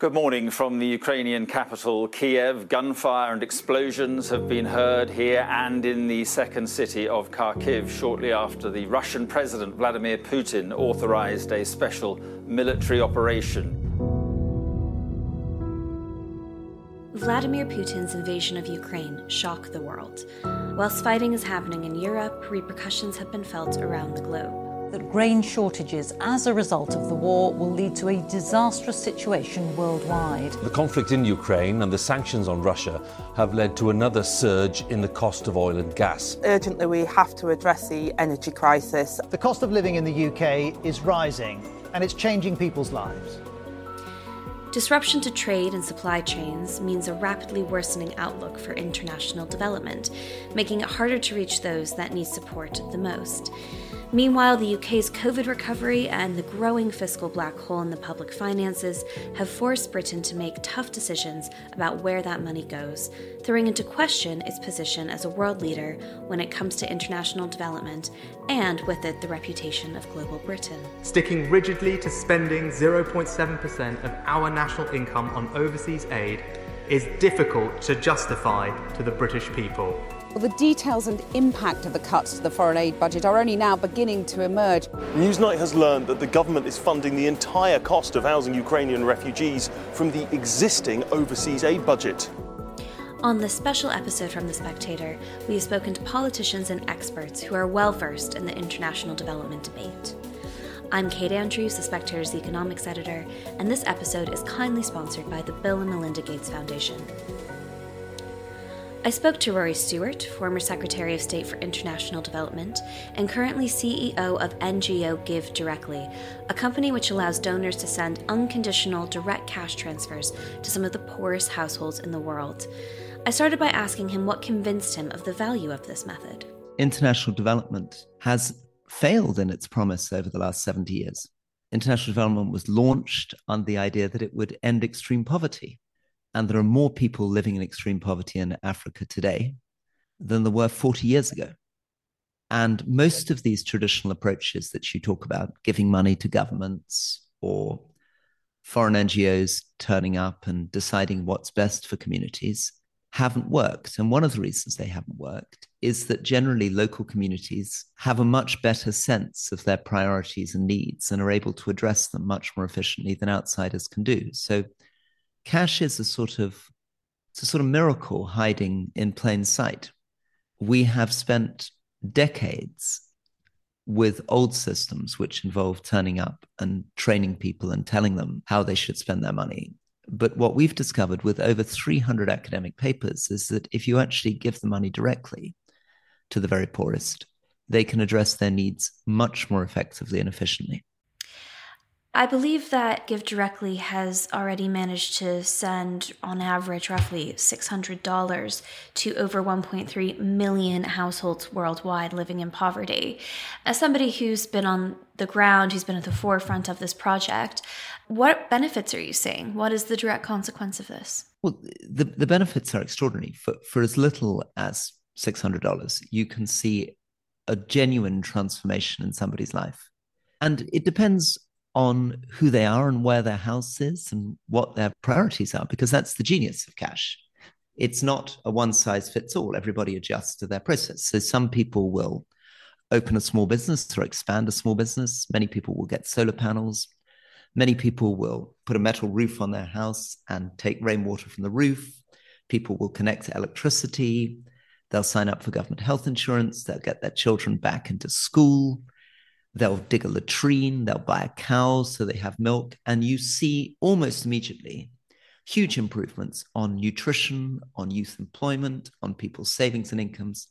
Good morning from the Ukrainian capital, Kiev. Gunfire and explosions have been heard here and in the second city of Kharkiv shortly after the Russian President Vladimir Putin authorized a special military operation. Vladimir Putin's invasion of Ukraine shocked the world. Whilst fighting is happening in Europe, repercussions have been felt around the globe that grain shortages as a result of the war will lead to a disastrous situation worldwide. The conflict in Ukraine and the sanctions on Russia have led to another surge in the cost of oil and gas. Urgently, we have to address the energy crisis. The cost of living in the UK is rising and it's changing people's lives. Disruption to trade and supply chains means a rapidly worsening outlook for international development, making it harder to reach those that need support the most. Meanwhile, the UK's COVID recovery and the growing fiscal black hole in the public finances have forced Britain to make tough decisions about where that money goes, throwing into question its position as a world leader when it comes to international development, and with it the reputation of global Britain. Sticking rigidly to spending 0.7% of our national income on overseas aid is difficult to justify to the British people. Well, the details and impact of the cuts to the foreign aid budget are only now beginning to emerge. Newsnight has learned that the government is funding the entire cost of housing Ukrainian refugees from the existing overseas aid budget. On this special episode from The Spectator, we have spoken to politicians and experts who are well versed in the international development debate. I'm Kate Andrews, The Spectator's economics editor, and this episode is kindly sponsored by the Bill and Melinda Gates Foundation. I spoke to Rory Stewart, former Secretary of State for International Development and currently CEO of NGO Give Directly, a company which allows donors to send unconditional direct cash transfers to some of the poorest households in the world. I started by asking him what convinced him of the value of this method. International development has failed in its promise over the last 70 years. International development was launched on the idea that it would end extreme poverty and there are more people living in extreme poverty in Africa today than there were 40 years ago. And most of these traditional approaches that you talk about, giving money to governments or foreign NGOs turning up and deciding what's best for communities, haven't worked. And one of the reasons they haven't worked is that generally local communities have a much better sense of their priorities and needs and are able to address them much more efficiently than outsiders can do. So cash is a sort of it's a sort of miracle hiding in plain sight. We have spent decades with old systems which involve turning up and training people and telling them how they should spend their money. But what we've discovered with over 300 academic papers is that if you actually give the money directly to the very poorest, they can address their needs much more effectively and efficiently. I believe that Give Directly has already managed to send, on average, roughly $600 to over 1.3 million households worldwide living in poverty. As somebody who's been on the ground, who's been at the forefront of this project, what benefits are you seeing? What is the direct consequence of this? Well, the, the benefits are extraordinary. For, for as little as $600, you can see a genuine transformation in somebody's life. And it depends on who they are and where their house is and what their priorities are, because that's the genius of cash. It's not a one size fits all. Everybody adjusts to their process. So some people will open a small business or expand a small business. Many people will get solar panels. Many people will put a metal roof on their house and take rainwater from the roof. People will connect to electricity. They'll sign up for government health insurance. They'll get their children back into school. They'll dig a latrine, they'll buy a cow so they have milk, and you see almost immediately huge improvements on nutrition, on youth employment, on people's savings and incomes,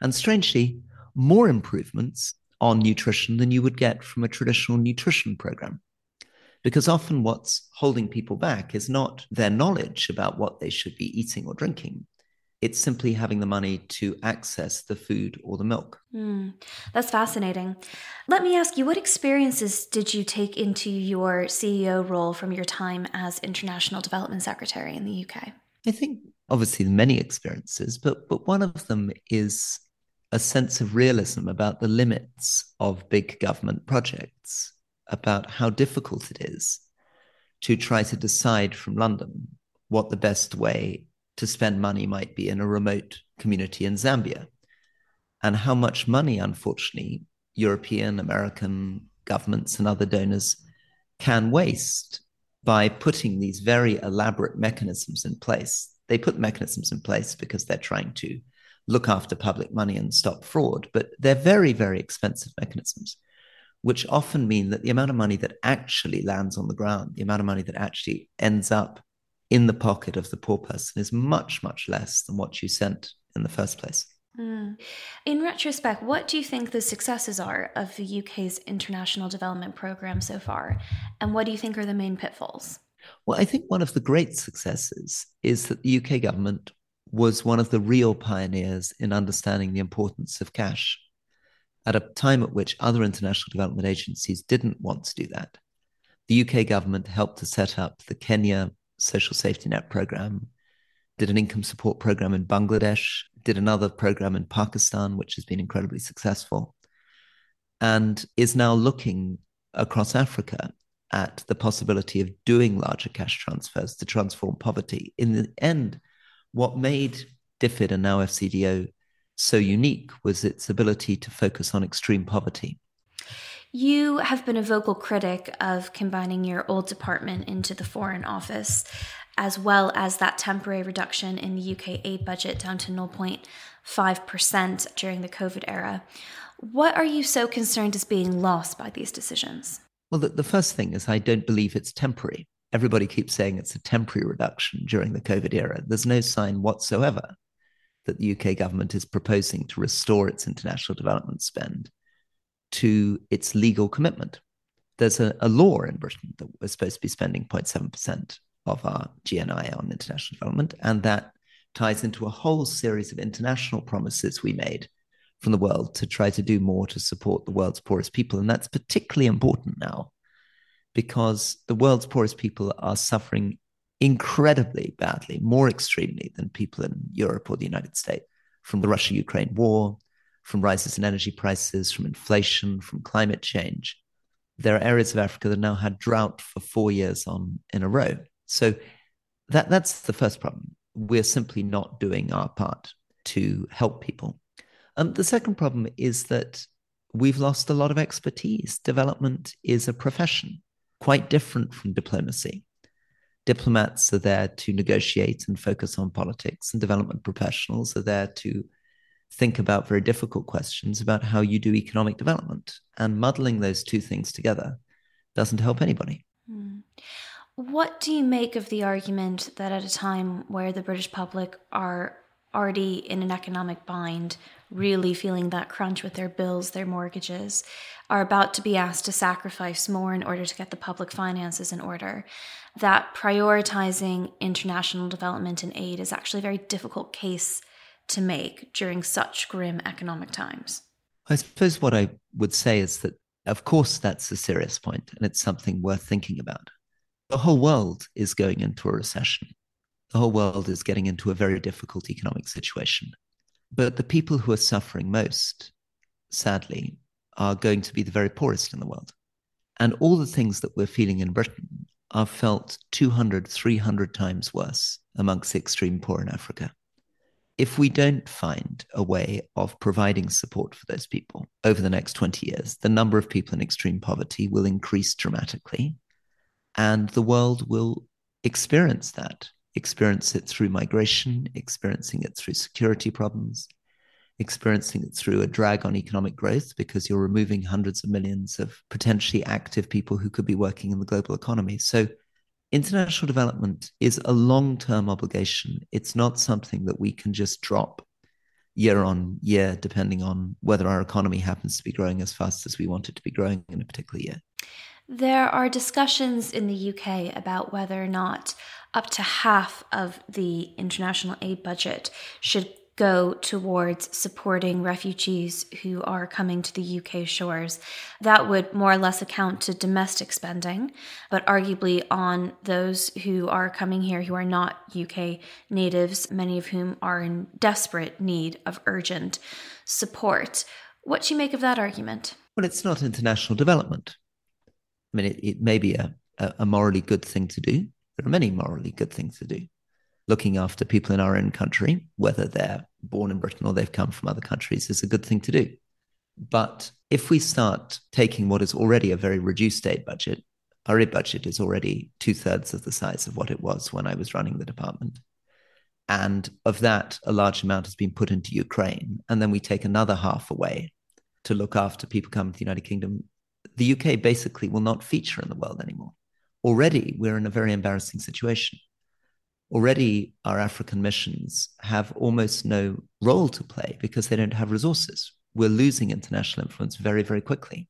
and strangely, more improvements on nutrition than you would get from a traditional nutrition program. Because often what's holding people back is not their knowledge about what they should be eating or drinking, it's simply having the money to access the food or the milk. Mm, that's fascinating. Let me ask you, what experiences did you take into your CEO role from your time as International Development Secretary in the UK? I think obviously many experiences, but but one of them is a sense of realism about the limits of big government projects, about how difficult it is to try to decide from London what the best way to spend money might be in a remote community in Zambia. And how much money, unfortunately, European, American governments and other donors can waste by putting these very elaborate mechanisms in place. They put mechanisms in place because they're trying to look after public money and stop fraud, but they're very, very expensive mechanisms, which often mean that the amount of money that actually lands on the ground, the amount of money that actually ends up in the pocket of the poor person is much, much less than what you sent in the first place. Mm. In retrospect, what do you think the successes are of the UK's international development program so far? And what do you think are the main pitfalls? Well, I think one of the great successes is that the UK government was one of the real pioneers in understanding the importance of cash at a time at which other international development agencies didn't want to do that. The UK government helped to set up the Kenya Social Safety Net program, did an income support program in Bangladesh, did another program in Pakistan, which has been incredibly successful, and is now looking across Africa at the possibility of doing larger cash transfers to transform poverty. In the end, what made DFID and now FCDO so unique was its ability to focus on extreme poverty. You have been a vocal critic of combining your old department into the Foreign Office as well as that temporary reduction in the UK aid budget down to 0.5% during the COVID era. What are you so concerned is being lost by these decisions? Well, the, the first thing is I don't believe it's temporary. Everybody keeps saying it's a temporary reduction during the COVID era. There's no sign whatsoever that the UK government is proposing to restore its international development spend to its legal commitment. There's a, a law in Britain that we're supposed to be spending 0.7% of our GNI on international development. And that ties into a whole series of international promises we made from the world to try to do more to support the world's poorest people. And that's particularly important now because the world's poorest people are suffering incredibly badly, more extremely than people in Europe or the United States from the Russia Ukraine war, from rises in energy prices, from inflation, from climate change. There are areas of Africa that now had drought for four years on in a row. So that that's the first problem. We're simply not doing our part to help people. Um, the second problem is that we've lost a lot of expertise. Development is a profession, quite different from diplomacy. Diplomats are there to negotiate and focus on politics, and development professionals are there to think about very difficult questions about how you do economic development. And muddling those two things together doesn't help anybody. Mm. What do you make of the argument that at a time where the British public are already in an economic bind, really feeling that crunch with their bills, their mortgages, are about to be asked to sacrifice more in order to get the public finances in order, that prioritizing international development and aid is actually a very difficult case to make during such grim economic times? I suppose what I would say is that, of course, that's a serious point and it's something worth thinking about the whole world is going into a recession. The whole world is getting into a very difficult economic situation. But the people who are suffering most, sadly, are going to be the very poorest in the world. And all the things that we're feeling in Britain are felt 200, 300 times worse amongst the extreme poor in Africa. If we don't find a way of providing support for those people over the next 20 years, the number of people in extreme poverty will increase dramatically and the world will experience that, experience it through migration, experiencing it through security problems, experiencing it through a drag on economic growth because you're removing hundreds of millions of potentially active people who could be working in the global economy. So, international development is a long term obligation. It's not something that we can just drop year on year, depending on whether our economy happens to be growing as fast as we want it to be growing in a particular year. There are discussions in the UK about whether or not up to half of the international aid budget should go towards supporting refugees who are coming to the UK shores. That would more or less account to domestic spending, but arguably on those who are coming here who are not UK natives, many of whom are in desperate need of urgent support. What do you make of that argument? Well, it's not international development. I mean, it, it may be a, a, a morally good thing to do. There are many morally good things to do. Looking after people in our own country, whether they're born in Britain or they've come from other countries, is a good thing to do. But if we start taking what is already a very reduced aid budget, our aid budget is already two thirds of the size of what it was when I was running the department. And of that, a large amount has been put into Ukraine. And then we take another half away to look after people coming to the United Kingdom. The UK basically will not feature in the world anymore. Already, we're in a very embarrassing situation. Already, our African missions have almost no role to play because they don't have resources we're losing international influence very, very quickly.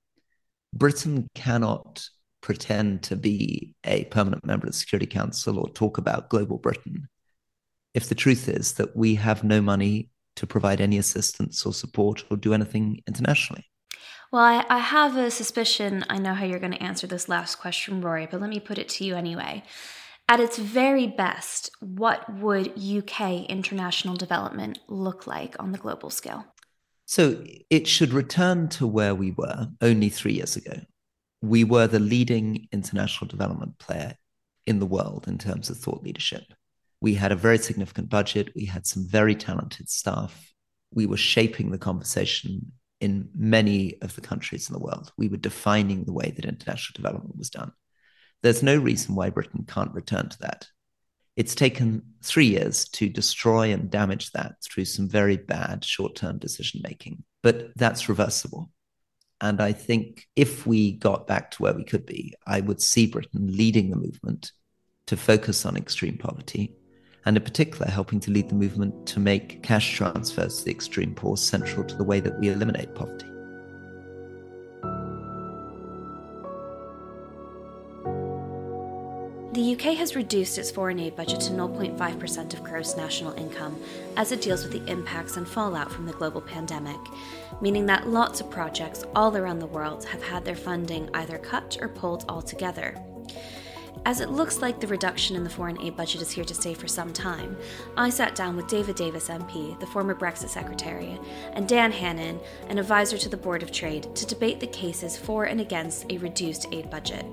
Britain cannot pretend to be a permanent member of the Security Council or talk about global Britain if the truth is that we have no money to provide any assistance or support or do anything internationally. Well, I, I have a suspicion I know how you're going to answer this last question, Rory, but let me put it to you anyway. At its very best, what would UK international development look like on the global scale? So it should return to where we were only three years ago. We were the leading international development player in the world in terms of thought leadership. We had a very significant budget. We had some very talented staff. We were shaping the conversation in many of the countries in the world. We were defining the way that international development was done. There's no reason why Britain can't return to that. It's taken three years to destroy and damage that through some very bad short term decision making, but that's reversible. And I think if we got back to where we could be, I would see Britain leading the movement to focus on extreme poverty, and in particular, helping to lead the movement to make cash transfers to the extreme poor central to the way that we eliminate poverty. The UK has reduced its foreign aid budget to 0.5% of gross national income as it deals with the impacts and fallout from the global pandemic, meaning that lots of projects all around the world have had their funding either cut or pulled altogether. As it looks like the reduction in the foreign aid budget is here to stay for some time, I sat down with David Davis MP, the former Brexit Secretary, and Dan Hannan, an advisor to the Board of Trade, to debate the cases for and against a reduced aid budget.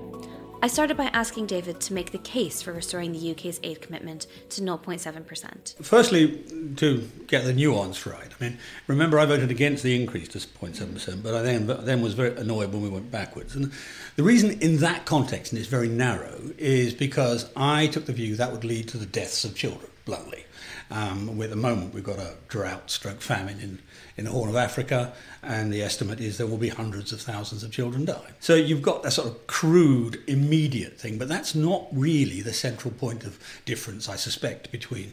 I started by asking David to make the case for restoring the UK's aid commitment to 0.7%. Firstly, to get the nuance right. I mean, remember I voted against the increase to 0.7%, but I then, then was very annoyed when we went backwards. And the reason in that context, and it's very narrow, is because I took the view that would lead to the deaths of children, bluntly. Um, at the moment, we've got a drought stroke famine in in the Horn of Africa, and the estimate is there will be hundreds of thousands of children die. So you've got that sort of crude, immediate thing, but that's not really the central point of difference, I suspect, between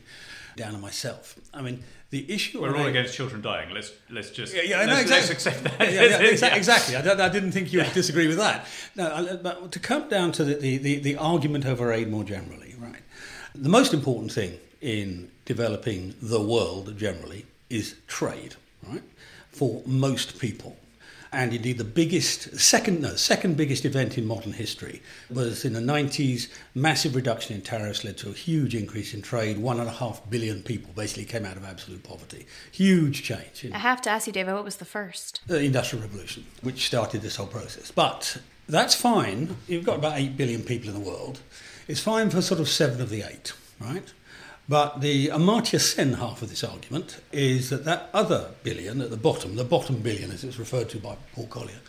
Dan and myself. I mean, the issue. We're all against children dying. Let's let's just yeah, yeah let's, exactly. accept that. Yeah, yeah, yeah, exactly. I, I, didn't think you would disagree with that. No, but to come down to the, the, the, the argument over aid more generally, right? The most important thing in developing the world generally is trade right, for most people. And indeed, the biggest, second, no, second biggest event in modern history was in the 90s. Massive reduction in tariffs led to a huge increase in trade. One and a half billion people basically came out of absolute poverty. Huge change. I have to ask you, David, what was the first? The Industrial Revolution, which started this whole process. But that's fine. You've got about 8 billion people in the world. It's fine for sort of seven of the eight, right? But the Amartya Sen half of this argument is that that other billion at the bottom, the bottom billion as it's referred to by Paul Collier,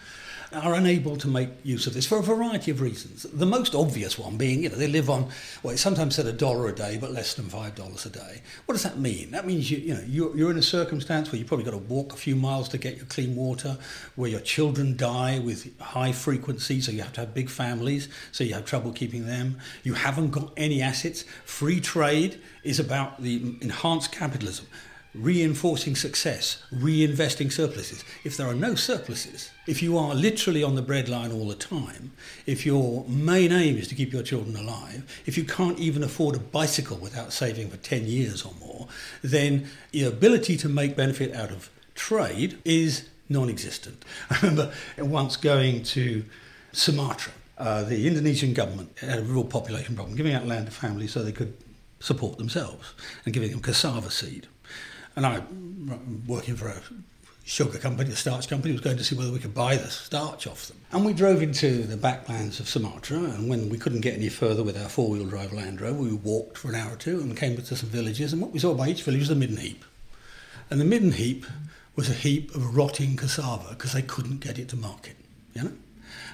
are unable to make use of this for a variety of reasons. The most obvious one being, you know, they live on, well, it's sometimes said a dollar a day, but less than five dollars a day. What does that mean? That means you, you know, you're, you're in a circumstance where you've probably got to walk a few miles to get your clean water, where your children die with high frequency, so you have to have big families, so you have trouble keeping them. You haven't got any assets. Free trade is about the enhanced capitalism reinforcing success, reinvesting surpluses. If there are no surpluses, if you are literally on the breadline all the time, if your main aim is to keep your children alive, if you can't even afford a bicycle without saving for 10 years or more, then your ability to make benefit out of trade is non existent. I remember once going to Sumatra. Uh, the Indonesian government had a real population problem, giving out land to families so they could support themselves and giving them cassava seed and I'm working for a sugar company, a starch company, was going to see whether we could buy the starch off them. And we drove into the backlands of Sumatra, and when we couldn't get any further with our four wheel drive Land Rover, we walked for an hour or two and came to some villages. And what we saw by each village was a midden heap. And the midden heap was a heap of rotting cassava because they couldn't get it to market. You know?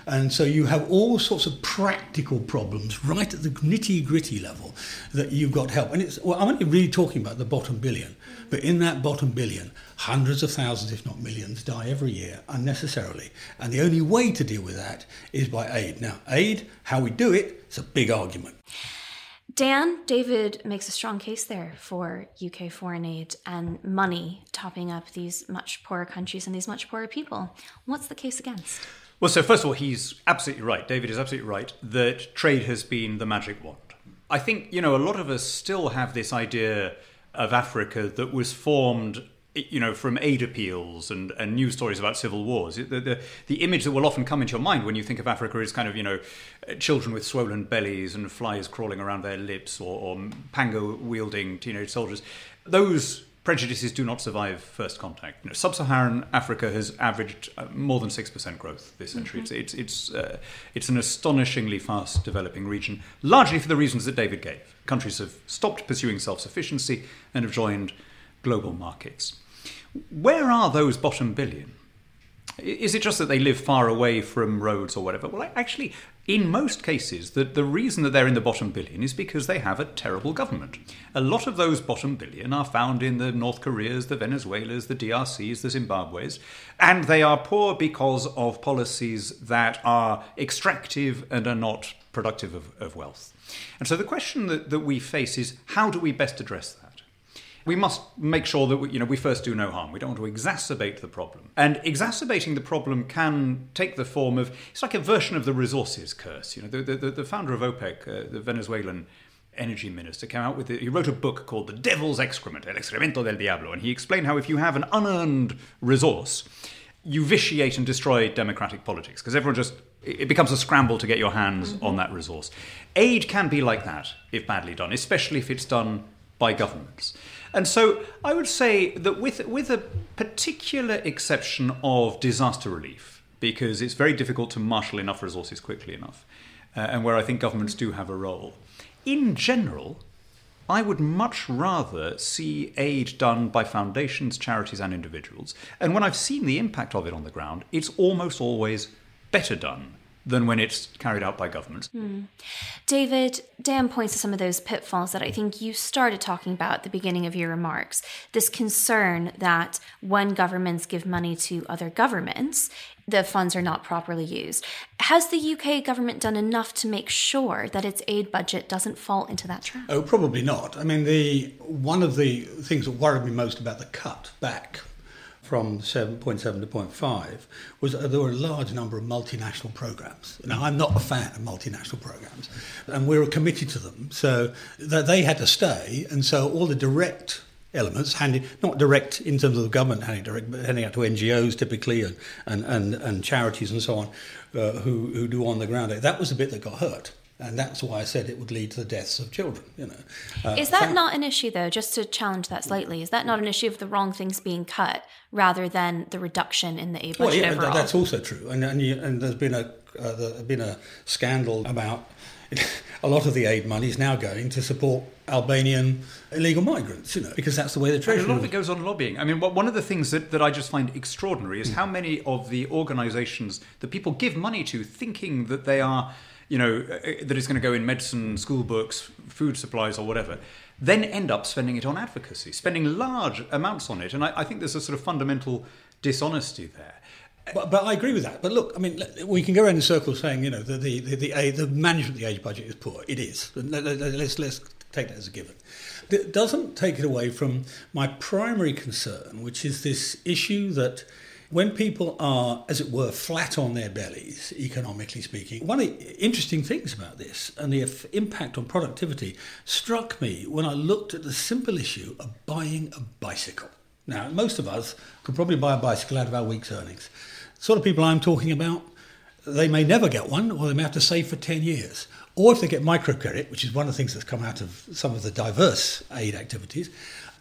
And so you have all sorts of practical problems right at the nitty gritty level that you've got help. And it's, well, I'm only really talking about the bottom billion, but in that bottom billion, hundreds of thousands, if not millions, die every year unnecessarily. And the only way to deal with that is by aid. Now, aid, how we do it, it's a big argument. Dan, David makes a strong case there for UK foreign aid and money topping up these much poorer countries and these much poorer people. What's the case against? Well, so first of all, he's absolutely right. David is absolutely right that trade has been the magic wand. I think, you know, a lot of us still have this idea of Africa that was formed you know, from aid appeals and, and news stories about civil wars, the, the, the image that will often come into your mind when you think of Africa is kind of, you know, children with swollen bellies and flies crawling around their lips or, or panga wielding teenage soldiers. Those prejudices do not survive first contact. You know, Sub-Saharan Africa has averaged uh, more than six percent growth this century. Mm-hmm. It's it's it's, uh, it's an astonishingly fast developing region, largely for the reasons that David gave. Countries have stopped pursuing self-sufficiency and have joined global markets. Where are those bottom billion? Is it just that they live far away from roads or whatever? Well, actually, in most cases, the, the reason that they're in the bottom billion is because they have a terrible government. A lot of those bottom billion are found in the North Koreas, the Venezuelas, the DRCs, the Zimbabwes, and they are poor because of policies that are extractive and are not productive of, of wealth. And so the question that, that we face is how do we best address that? We must make sure that we, you know we first do no harm. We don't want to exacerbate the problem, and exacerbating the problem can take the form of it's like a version of the resources curse. You know, the the, the founder of OPEC, uh, the Venezuelan energy minister, came out with it. He wrote a book called "The Devil's Excrement," El Excremento del Diablo, and he explained how if you have an unearned resource, you vitiate and destroy democratic politics because everyone just it becomes a scramble to get your hands mm-hmm. on that resource. Aid can be like that if badly done, especially if it's done by governments. And so I would say that with, with a particular exception of disaster relief, because it's very difficult to marshal enough resources quickly enough, uh, and where I think governments do have a role, in general, I would much rather see aid done by foundations, charities, and individuals. And when I've seen the impact of it on the ground, it's almost always better done than when it's carried out by governments. Hmm. David, Dan points to some of those pitfalls that I think you started talking about at the beginning of your remarks. This concern that when governments give money to other governments, the funds are not properly used. Has the UK government done enough to make sure that its aid budget doesn't fall into that trap? Oh, probably not. I mean, the one of the things that worried me most about the cut back from 7.7 to 0.5 was that there were a large number of multinational programs. Now, I'm not a fan of multinational programs, and we were committed to them. So that they had to stay, and so all the direct elements, handed, not direct in terms of the government handing direct, but handing out to NGOs typically and, and, and, and charities and so on uh, who, who do on the ground. That was the bit that got hurt and that's why I said it would lead to the deaths of children. You know, uh, is that not an issue though? Just to challenge that slightly, is that not an issue of the wrong things being cut rather than the reduction in the aid budget well, yeah, overall? that's also true, and and, you, and there's been a uh, there's been a scandal about a lot of the aid money is now going to support Albanian illegal migrants, you know, because that's the way the treasury. a lot of it goes on lobbying. I mean, one of the things that, that I just find extraordinary is how many of the organisations that people give money to, thinking that they are you know, uh, uh, that is going to go in medicine, school books, food supplies, or whatever, then end up spending it on advocacy, spending large amounts on it. And I, I think there's a sort of fundamental dishonesty there. But, but, I agree with that. But look, I mean, we can go around in circles saying, you know, the the the, the, the management of the age budget is poor. It is. Let's let's take that as a given. It doesn't take it away from my primary concern, which is this issue that when people are, as it were, flat on their bellies, economically speaking, one of the interesting things about this and the impact on productivity struck me when I looked at the simple issue of buying a bicycle. Now, most of us could probably buy a bicycle out of our week's earnings. The sort of people I'm talking about, they may never get one or they may have to save for 10 years. or if they get microcredit, which is one of the things that's come out of some of the diverse aid activities,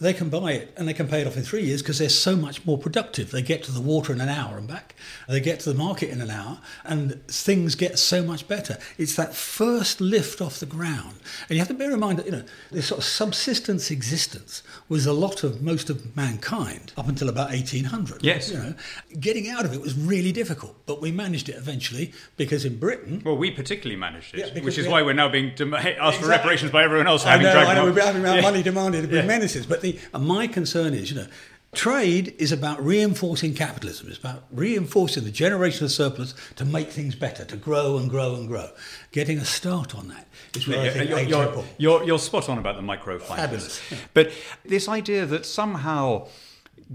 they can buy it and they can pay it off in three years because they're so much more productive. They get to the water in an hour and back, they get to the market in an hour, and things get so much better. It's that first lift off the ground. And you have to bear in mind that, you know, this sort of subsistence existence was a lot of most of mankind up until about 1800. Yes. You know, getting out of it was really difficult, but we managed it eventually because in Britain. Well, we particularly managed it, Yeah, which is why we're now being dem- asked for reparations by everyone else. I having know, I know, we're having our Yeah. money demanded with Yeah. menaces. But the, and my concern is, you know, trade is about reinforcing capitalism. It's about reinforcing the generation of surplus to make things better, to grow and grow and grow. Getting a start on that is where I think you're, you're, you're, you're spot on about the microfinance. Fabulous. But this idea that somehow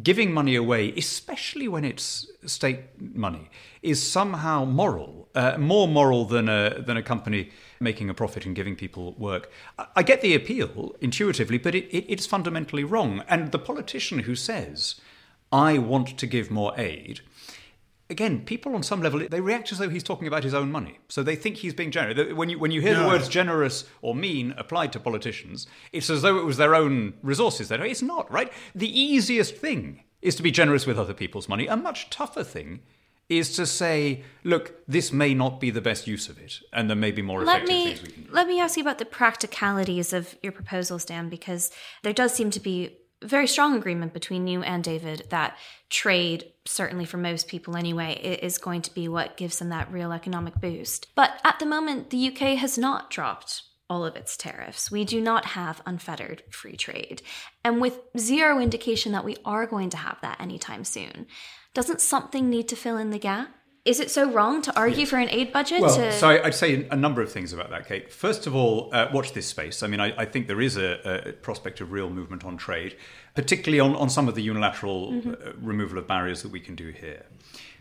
giving money away, especially when it's state money, is somehow moral, uh, more moral than a, than a company making a profit and giving people work. I, get the appeal intuitively, but it, it, it's fundamentally wrong. And the politician who says, I want to give more aid, again, people on some level they react as though he's talking about his own money. So they think he's being generous. When you when you hear the words generous or mean applied to politicians, it's as though it was their own resources. There, it's not right. The easiest thing is to be generous with other people's money. A much tougher thing is to say, look, this may not be the best use of it, and there may be more Let effective me things we can do. let me ask you about the practicalities of your proposals, Dan, because there does seem to be very strong agreement between you and David that trade, certainly for most people anyway, is going to be what gives them that real economic boost. But at the moment, the UK has not dropped all of its tariffs. We do not have unfettered free trade. And with zero indication that we are going to have that anytime soon, doesn't something need to fill in the gap? Is it so wrong to argue for an aid budget? Well, to... so I'd say a number of things about that, Kate. First of all, uh, watch this space. I mean, I, I think there is a, a prospect of real movement on trade, particularly on, on some of the unilateral Mhm. uh, removal of barriers that we can do here.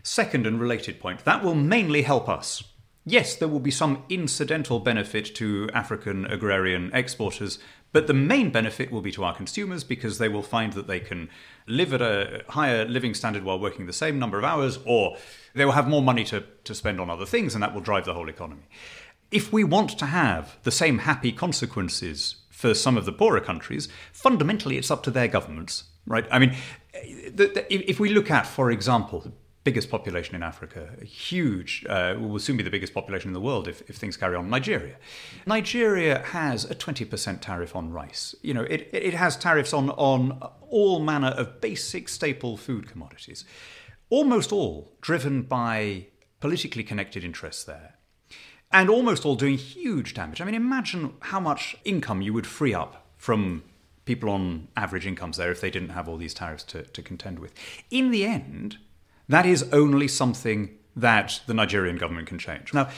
Second and related point, that will mainly help us. Yes, there will be some incidental benefit to African agrarian exporters, but the main benefit will be to our consumers because they will find that they can live at a higher living standard while working the same number of hours, or they will have more money to, to spend on other things, and that will drive the whole economy. If we want to have the same happy consequences for some of the poorer countries, fundamentally it's up to their governments, right? I mean, if we look at, for example, biggest population in Africa, a huge, uh, will soon be the biggest population in the world if, if things carry on, Nigeria. Nigeria has a 20% tariff on rice. You know, it, it has tariffs on, on all manner of basic staple food commodities, almost all driven by politically connected interests there and almost all doing huge damage. I mean, imagine how much income you would free up from people on average incomes there if they didn't have all these tariffs to, to contend with. In the end, that is only something that the Nigerian government can change. Now,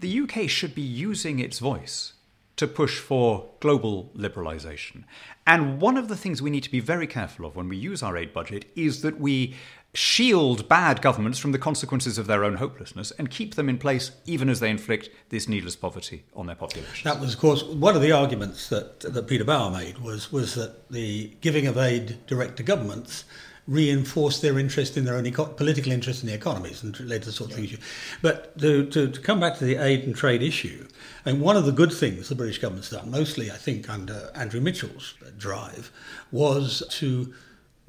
the UK should be using its voice to push for global liberalisation. And one of the things we need to be very careful of when we use our aid budget is that we shield bad governments from the consequences of their own hopelessness and keep them in place even as they inflict this needless poverty on their population. That was, of course, one of the arguments that, that Peter Bauer made was, was that the giving of aid direct to governments reinforced their interest in their own eco- political interest in the economies and led to the sort of things. You, but to, to, to come back to the aid and trade issue, and one of the good things the British government's done, mostly I think under Andrew Mitchell's drive, was to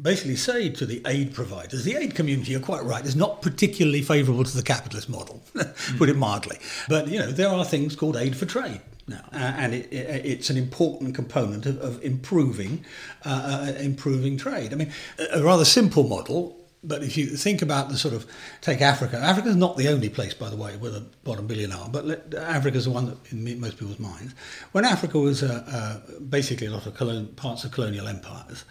basically say to the aid providers, the aid community, you're quite right, is not particularly favourable to the capitalist model, put it mm. mildly. But, you know, there are things called aid for trade uh, and it, it, it's an important component of, of improving, uh, uh, improving trade. I mean, a a rather simple model. But if you think about the sort of take Africa, Africa's not the only place, by the way, where the bottom billion are, but let, Africa's the one that in most people's minds. When Africa was uh, uh, basically a lot of colon, parts of colonial empires,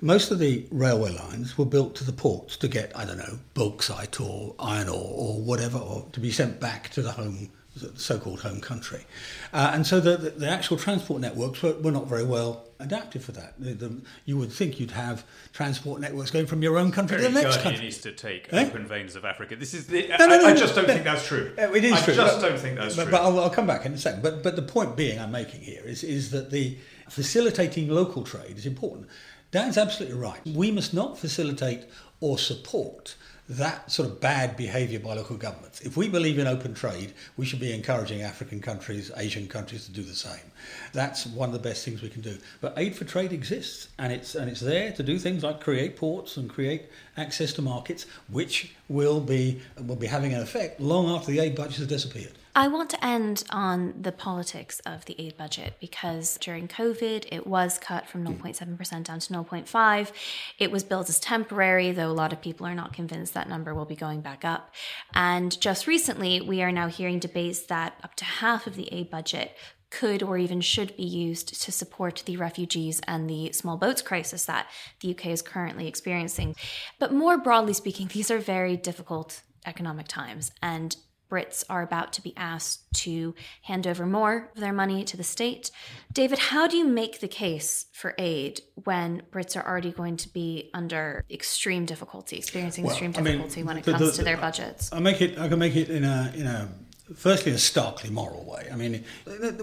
most of the railway lines were built to the ports to get, I don't know, bauxite or iron ore or whatever, or to be sent back to the home so-called home country. Uh, and so the, the, the actual transport networks were, were not very well adapted for that. The, you would think you'd have transport networks going from your own country Very to the next country. needs to take Eh? open veins of Africa. This is the. No, no, I, no, I no, just don't think that's true. It is I true. just but- don't think that's but, true. But I'll, I'll come back in a second. But but the point being I'm making here is is that the facilitating local trade is important. Dan's absolutely right. We must not facilitate or support that sort of bad behaviour by local governments. If we believe in open trade, we should be encouraging African countries, Asian countries to do the same. That's one of the best things we can do. But aid for trade exists, and it's and it's there to do things like create ports and create access to markets, which will be will be having an effect long after the aid budget has disappeared. I want to end on the politics of the aid budget because during COVID, it was cut from hmm. 0.7% down to 0.5. It was billed as temporary, though a lot of people are not convinced that number will be going back up. And just recently, we are now hearing debates that up to half of the aid budget could or even should be used to support the refugees and the small boats crisis that the UK is currently experiencing. But more broadly speaking, these are very difficult economic times, and Brits are about to be asked to hand over more of their money to the state. David, how do you make the case for aid when Brits are already going to be under extreme difficulty, experiencing well, extreme difficulty I mean, when it the, comes the, to their budgets? I make it. I can make it in a in a firstly a starkly moral way. I mean,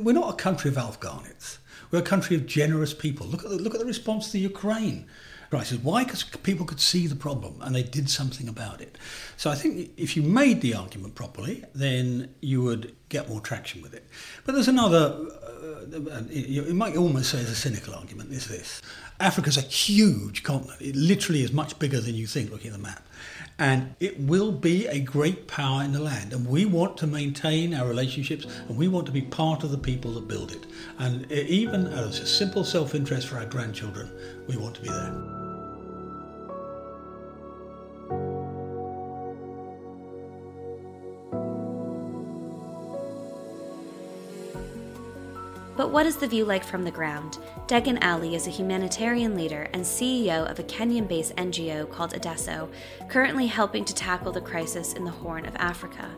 we're not a country of Afghanists. We're a country of generous people. Look at the, look at the response to Ukraine crisis. Why? Because people could see the problem and they did something about it. So I think if you made the argument properly, then you would get more traction with it. But there's another, uh, you might almost say it's a cynical argument, is this. Africa's a huge continent. It literally is much bigger than you think looking at the map and it will be a great power in the land. And we want to maintain our relationships and we want to be part of the people that build it. And even as a simple self interest for our grandchildren, we want to be there. But what is the view like from the ground? Degan Ali is a humanitarian leader and CEO of a Kenyan based NGO called Adeso, currently helping to tackle the crisis in the Horn of Africa.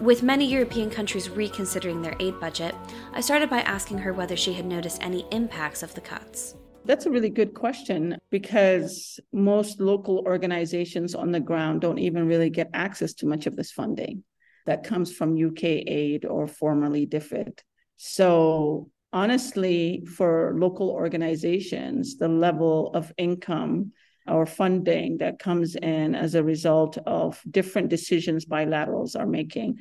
With many European countries reconsidering their aid budget, I started by asking her whether she had noticed any impacts of the cuts. That's a really good question because most local organizations on the ground don't even really get access to much of this funding that comes from UK aid or formerly DFID. So honestly, for local organizations, the level of income or funding that comes in as a result of different decisions bilaterals are making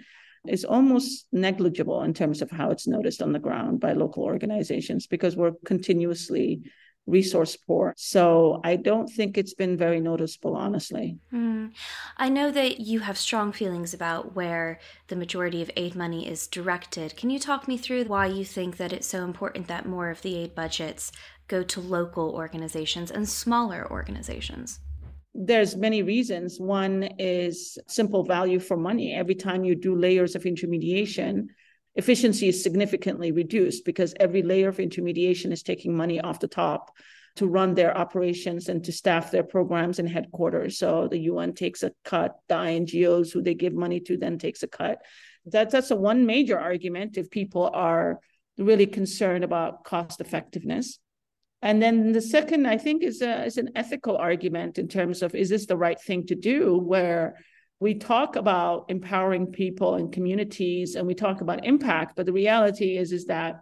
is almost negligible in terms of how it's noticed on the ground by local organizations because we're continuously resource poor. So I don't think it's been very noticeable, honestly. Mm. I know that you have strong feelings about where the majority of aid money is directed. Can you talk me through why you think that it's so important that more of the aid budgets go to local organizations and smaller organizations? there's many reasons one is simple value for money every time you do layers of intermediation efficiency is significantly reduced because every layer of intermediation is taking money off the top to run their operations and to staff their programs and headquarters. So the UN takes a cut, the INGOs who they give money to then takes a cut. That, that's a one major argument if people are really concerned about cost effectiveness. And then the second, I think, is, a, is an ethical argument in terms of is this the right thing to do? Where we talk about empowering people and communities and we talk about impact but the reality is is that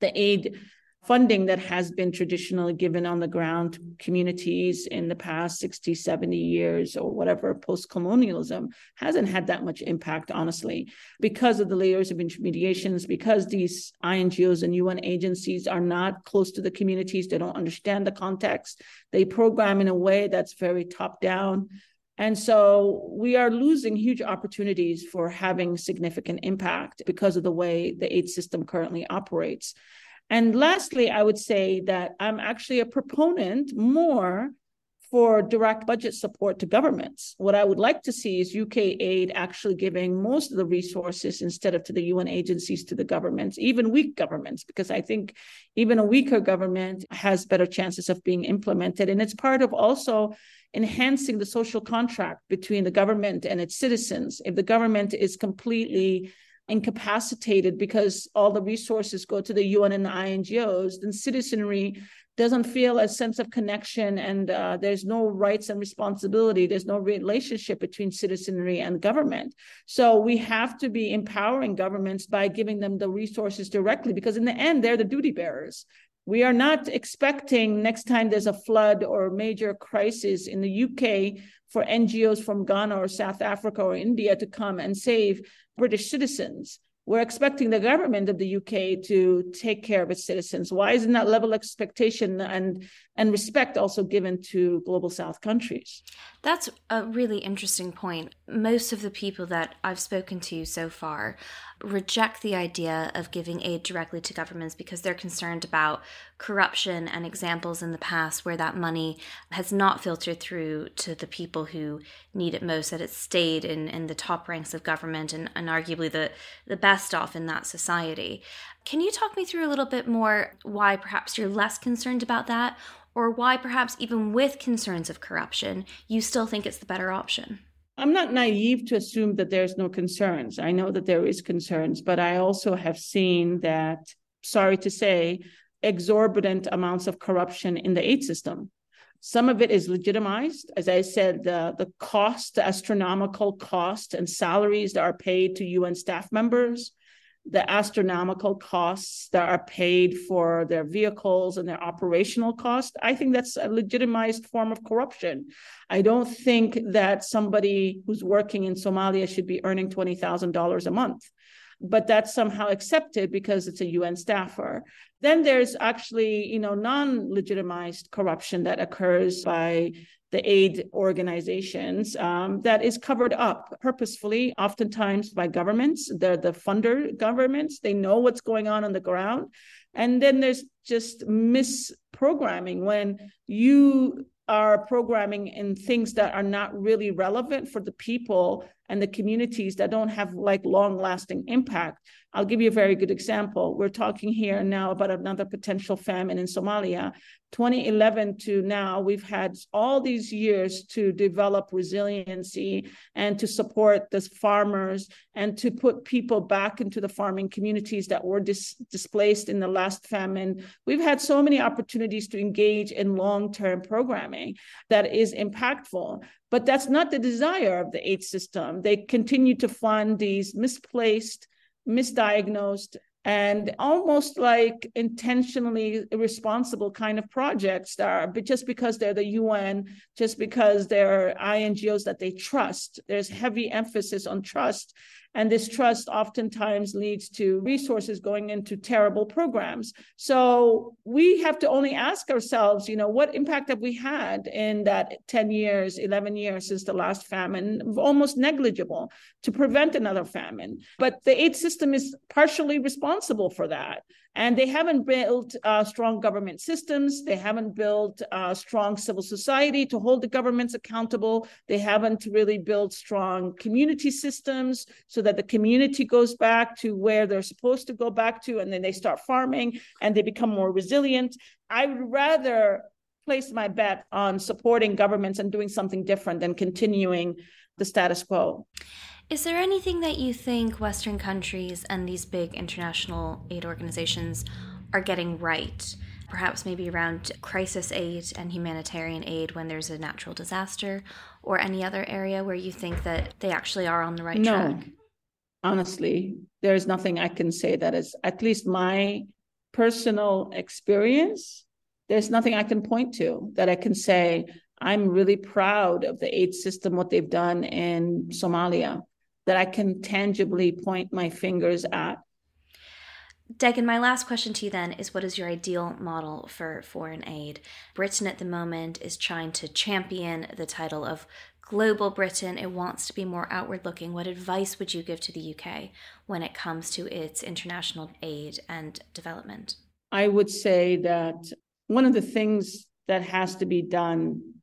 the aid funding that has been traditionally given on the ground to communities in the past 60 70 years or whatever post-colonialism hasn't had that much impact honestly because of the layers of intermediations because these ingos and un agencies are not close to the communities they don't understand the context they program in a way that's very top down and so we are losing huge opportunities for having significant impact because of the way the aid system currently operates. And lastly, I would say that I'm actually a proponent more for direct budget support to governments. What I would like to see is UK aid actually giving most of the resources instead of to the UN agencies to the governments, even weak governments, because I think even a weaker government has better chances of being implemented. And it's part of also enhancing the social contract between the government and its citizens. If the government is completely incapacitated because all the resources go to the UN and the INGOs, then citizenry doesn't feel a sense of connection and uh, there's no rights and responsibility. There's no relationship between citizenry and government. So we have to be empowering governments by giving them the resources directly because in the end they're the duty bearers. We are not expecting next time there's a flood or a major crisis in the UK for NGOs from Ghana or South Africa or India to come and save British citizens. We're expecting the government of the UK to take care of its citizens. Why isn't that level of expectation and and respect also given to global South countries? That's a really interesting point. Most of the people that I've spoken to so far reject the idea of giving aid directly to governments because they're concerned about corruption and examples in the past where that money has not filtered through to the people who need it most, that it's stayed in, in the top ranks of government and, and arguably the, the best off in that society. Can you talk me through a little bit more why perhaps you're less concerned about that, or why perhaps even with concerns of corruption, you still think it's the better option? I'm not naive to assume that there's no concerns. I know that there is concerns, but I also have seen that, sorry to say, exorbitant amounts of corruption in the aid system. Some of it is legitimized. As I said, the, the cost, the astronomical cost and salaries that are paid to UN staff members the astronomical costs that are paid for their vehicles and their operational cost, I think that's a legitimized form of corruption. I don't think that somebody who's working in Somalia should be earning $20,000 a month, but that's somehow accepted because it's a UN staffer. Then there's actually, you know, non-legitimized corruption that occurs by the aid organizations um, that is covered up purposefully, oftentimes by governments. They're the funder governments. They know what's going on on the ground. And then there's just misprogramming when you are programming in things that are not really relevant for the people and the communities that don't have like long lasting impact. I'll give you a very good example. We're talking here now about another potential famine in Somalia. 2011 to now, we've had all these years to develop resiliency and to support the farmers and to put people back into the farming communities that were dis- displaced in the last famine. We've had so many opportunities to engage in long term programming that is impactful. But that's not the desire of the aid system. They continue to fund these misplaced, misdiagnosed, and almost like intentionally irresponsible kind of projects that are but just because they're the UN, just because they're INGOs that they trust. There's heavy emphasis on trust and this trust oftentimes leads to resources going into terrible programs. So we have to only ask ourselves, you know, what impact have we had in that 10 years, 11 years since the last famine? Almost negligible to prevent another famine. But the aid system is partially responsible for that. And they haven't built uh, strong government systems. They haven't built uh, strong civil society to hold the governments accountable. They haven't really built strong community systems so that the community goes back to where they're supposed to go back to, and then they start farming and they become more resilient. I would rather place my bet on supporting governments and doing something different than continuing the status quo. Is there anything that you think Western countries and these big international aid organizations are getting right? Perhaps maybe around crisis aid and humanitarian aid when there's a natural disaster, or any other area where you think that they actually are on the right no. track? Honestly, there is nothing I can say that is at least my personal experience. There's nothing I can point to that I can say, I'm really proud of the aid system, what they've done in Somalia that I can tangibly point my fingers at. Degan, my last question to you then is what is your ideal model for foreign aid? Britain at the moment is trying to champion the title of global Britain. It wants to be more outward looking. What advice would you give to the UK when it comes to its international aid and development? I would say that one of the things that has to be done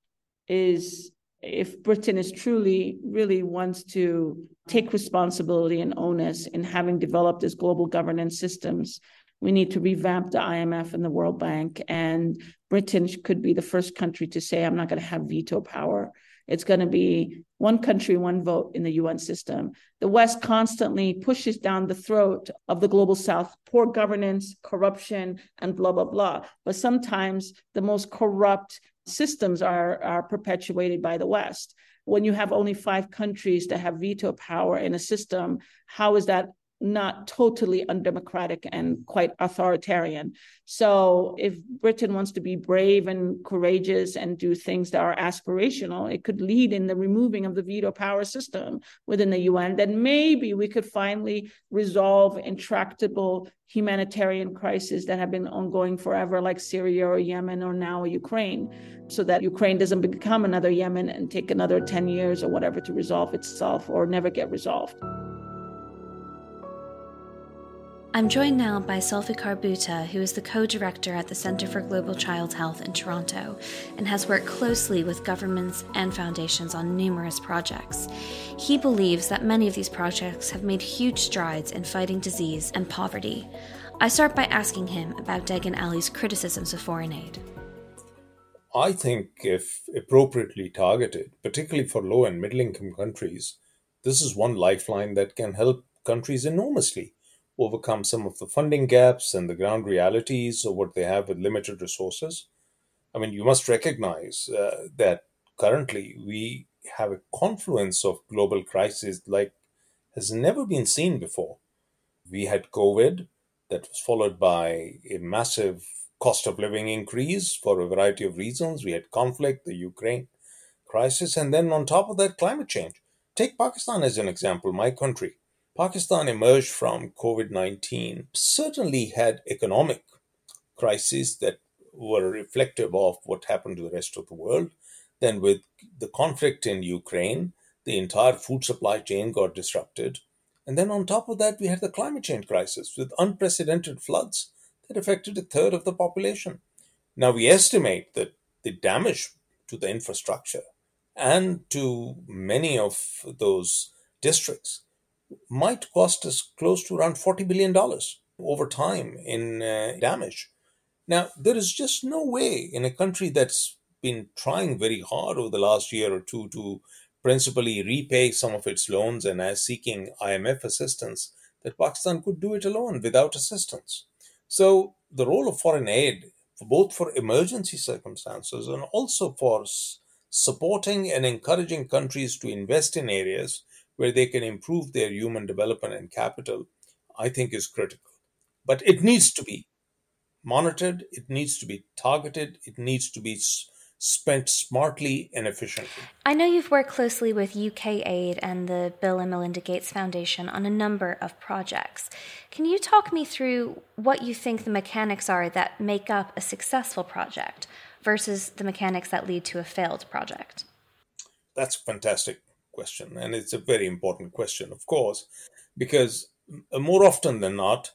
is if Britain is truly, really wants to take responsibility and onus in having developed these global governance systems, we need to revamp the IMF and the World Bank. And Britain could be the first country to say, I'm not going to have veto power. It's going to be one country, one vote in the UN system. The West constantly pushes down the throat of the global South poor governance, corruption, and blah, blah, blah. But sometimes the most corrupt systems are, are perpetuated by the West. When you have only five countries that have veto power in a system, how is that not totally undemocratic and quite authoritarian. So, if Britain wants to be brave and courageous and do things that are aspirational, it could lead in the removing of the veto power system within the UN. Then maybe we could finally resolve intractable humanitarian crises that have been ongoing forever, like Syria or Yemen or now Ukraine, so that Ukraine doesn't become another Yemen and take another 10 years or whatever to resolve itself or never get resolved. I'm joined now by Zulfiqar Bhutta, who is the co director at the Center for Global Child Health in Toronto and has worked closely with governments and foundations on numerous projects. He believes that many of these projects have made huge strides in fighting disease and poverty. I start by asking him about Degan Ali's criticisms of foreign aid. I think, if appropriately targeted, particularly for low and middle income countries, this is one lifeline that can help countries enormously overcome some of the funding gaps and the ground realities of what they have with limited resources. I mean, you must recognize uh, that currently we have a confluence of global crises like has never been seen before. We had COVID that was followed by a massive cost of living increase for a variety of reasons. We had conflict, the Ukraine crisis, and then on top of that, climate change. Take Pakistan as an example, my country. Pakistan emerged from COVID 19, certainly had economic crises that were reflective of what happened to the rest of the world. Then, with the conflict in Ukraine, the entire food supply chain got disrupted. And then, on top of that, we had the climate change crisis with unprecedented floods that affected a third of the population. Now, we estimate that the damage to the infrastructure and to many of those districts might cost us close to around $40 billion over time in uh, damage. Now, there is just no way in a country that's been trying very hard over the last year or two to principally repay some of its loans and as seeking IMF assistance that Pakistan could do it alone without assistance. So the role of foreign aid, both for emergency circumstances and also for supporting and encouraging countries to invest in areas where they can improve their human development and capital, I think is critical. But it needs to be monitored, it needs to be targeted, it needs to be spent smartly and efficiently. I know you've worked closely with UK Aid and the Bill and Melinda Gates Foundation on a number of projects. Can you talk me through what you think the mechanics are that make up a successful project versus the mechanics that lead to a failed project? That's fantastic question. And it's a very important question, of course, because uh, more often than not,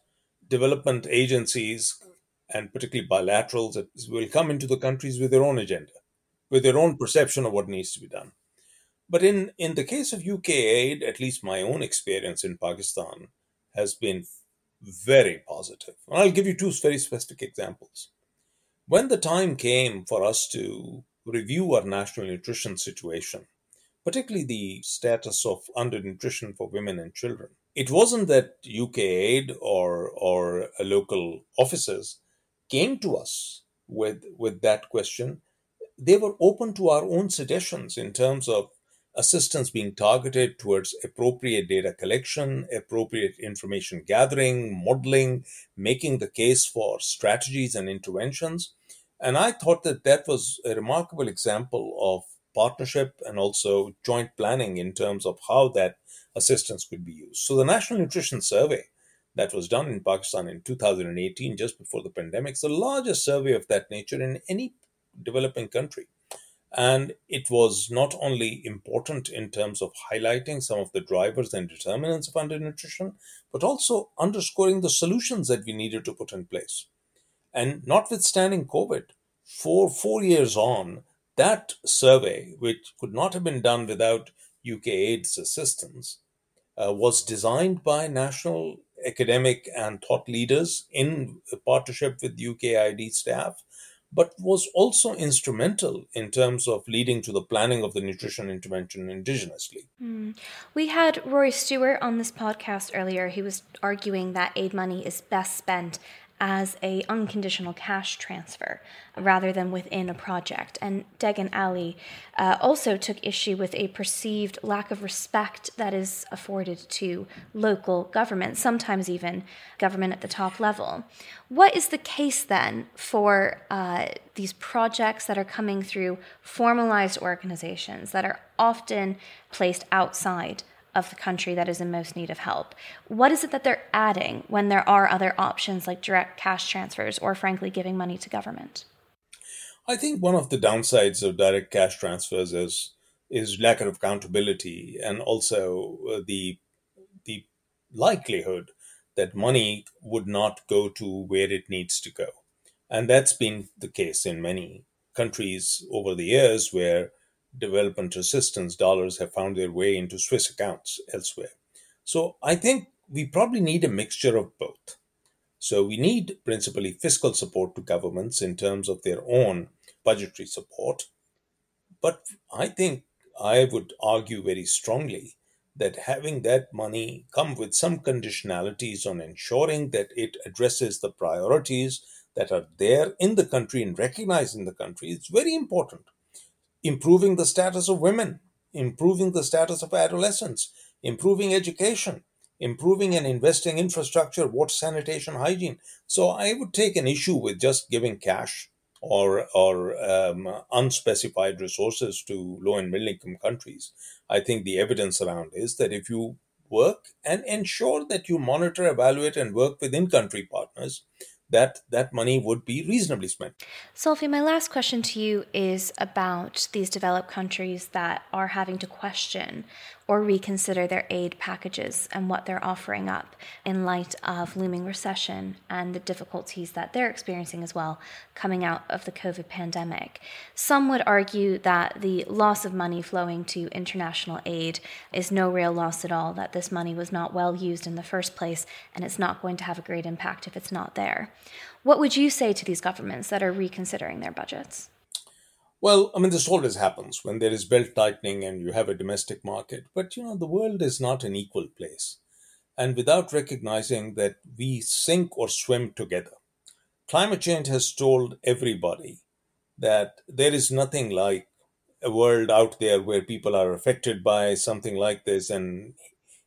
development agencies and particularly bilaterals uh, will come into the countries with their own agenda, with their own perception of what needs to be done. But in, in the case of UK aid, at least my own experience in Pakistan has been very positive. And I'll give you two very specific examples. When the time came for us to review our national nutrition situation, particularly the status of undernutrition for women and children. It wasn't that UK Aid or or uh, local officers came to us with with that question. They were open to our own suggestions in terms of assistance being targeted towards appropriate data collection, appropriate information gathering, modeling, making the case for strategies and interventions. And I thought that that was a remarkable example of partnership and also joint planning in terms of how that assistance could be used. So, the National Nutrition Survey that was done in Pakistan in 2018, just before the pandemic, is the largest survey of that nature in any developing country. And it was not only important in terms of highlighting some of the drivers and determinants of undernutrition, but also underscoring the solutions that we needed to put in place. And notwithstanding COVID, for four years on, that survey, which could not have been done without UK AID's assistance, uh, was designed by national academic and thought leaders in partnership with UKAID staff, but was also instrumental in terms of leading to the planning of the nutrition intervention indigenously. Mm. We had Rory Stewart on this podcast earlier. He was arguing that aid money is best spent as a unconditional cash transfer rather than within a project. And Degan Ali uh, also took issue with a perceived lack of respect that is afforded to local government, sometimes even government at the top level. What is the case then for uh, these projects that are coming through formalized organizations that are often placed outside of the country that is in most need of help. What is it that they're adding when there are other options like direct cash transfers or, frankly, giving money to government? I think one of the downsides of direct cash transfers is is lack of accountability and also uh, the the likelihood that money would not go to where it needs to go. And that's been the case in many countries over the years where development assistance dollars have found their way into Swiss accounts elsewhere. So I think we probably need a mixture of both. So we need principally fiscal support to governments in terms of their own budgetary support. But I think I would argue very strongly that having that money come with some conditionalities on ensuring that it addresses the priorities that are there in the country and recognized in the country is very important improving the status of women, improving the status of adolescents, improving education, improving and investing infrastructure, water, sanitation, hygiene. So I would take an issue with just giving cash or or um, unspecified resources to low and middle income countries. I think the evidence around is that if you work and ensure that you monitor, evaluate, and work with in country partners, that that money would be reasonably spent. Sophie, my last question to you is about these developed countries that are having to question or reconsider their aid packages and what they're offering up in light of looming recession and the difficulties that they're experiencing as well coming out of the COVID pandemic. Some would argue that the loss of money flowing to international aid is no real loss at all, that this money was not well used in the first place and it's not going to have a great impact if it's not there. What would you say to these governments that are reconsidering their budgets? Well, I mean, this always happens when there is belt tightening and you have a domestic market. But, you know, the world is not an equal place. And without recognizing that we sink or swim together, climate change has told everybody that there is nothing like a world out there where people are affected by something like this and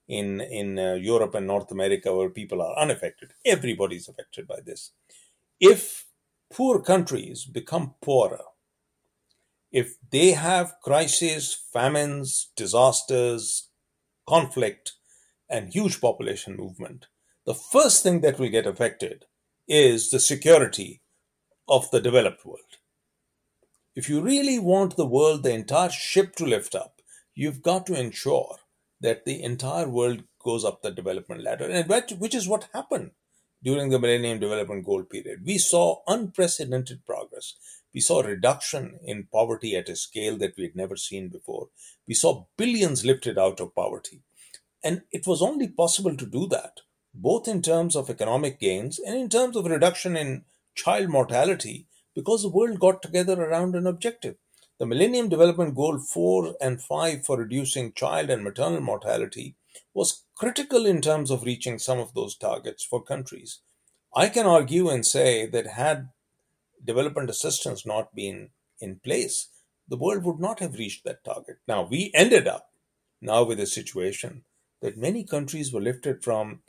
in in uh, Europe and North America where people are unaffected everybody's affected by this if poor countries become poorer if they have crises, famines, disasters, conflict, and huge population movement, the first thing that will get affected is the security of the developed world. If you really want the world, the entire ship to lift up, you've got to ensure that the entire world goes up the development ladder, and which is what happened during the Millennium Development Goal period. We saw unprecedented progress. We saw a reduction in poverty at a scale that we had never seen before. We saw billions lifted out of poverty. And it was only possible to do that, both in terms of economic gains and in terms of reduction in child mortality, because the world got together around an objective. The Millennium Development Goal 4 and 5 for reducing child and maternal mortality was critical in terms of reaching some of those targets for countries. I can argue and say that had development assistance not been in place, the world would not have reached that target. Now, we ended up now with a situation that many countries were lifted from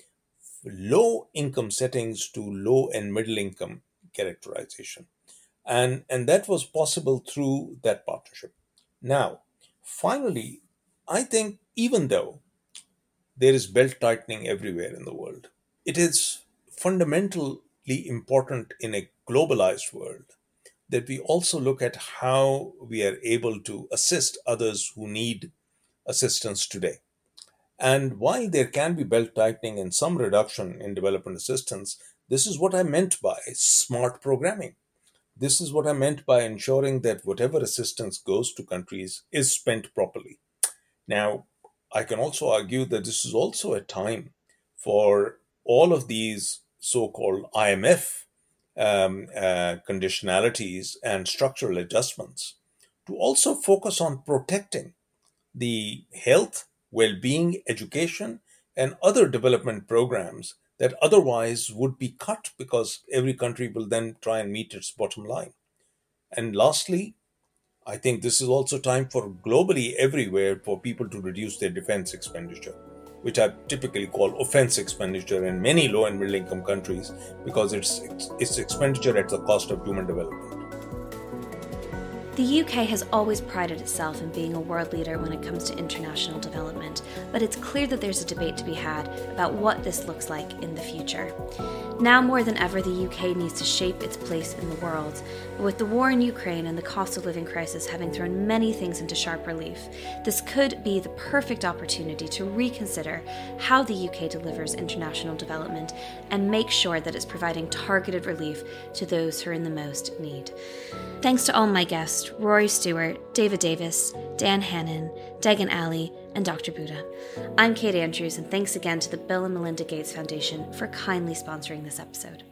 low income settings to low and middle income characterization. And, and that was possible through that partnership. Now, finally, I think even though there is belt tightening everywhere in the world, it is fundamentally important in a globalized world that we also look at how we are able to assist others who need assistance today. And while there can be belt tightening and some reduction in development assistance, this is what I meant by smart programming. This is what I meant by ensuring that whatever assistance goes to countries is spent properly. Now, I can also argue that this is also a time for all of these so called IMF um, uh, conditionalities and structural adjustments to also focus on protecting the health, well being, education, and other development programs that otherwise would be cut because every country will then try and meet its bottom line. And lastly, I think this is also time for globally everywhere for people to reduce their defense expenditure, which I typically call offense expenditure in many low and middle income countries because it's, it's expenditure at the cost of human development. The UK has always prided itself in being a world leader when it comes to international development, but it's clear that there's a debate to be had about what this looks like in the future. Now more than ever, the UK needs to shape its place in the world. With the war in Ukraine and the cost of living crisis having thrown many things into sharp relief, this could be the perfect opportunity to reconsider how the UK delivers international development and make sure that it's providing targeted relief to those who are in the most need. Thanks to all my guests Rory Stewart, David Davis, Dan Hannan, Degan Ali, and Dr. Bhutta. I'm Kate Andrews, and thanks again to the Bill and Melinda Gates Foundation for kindly sponsoring this episode.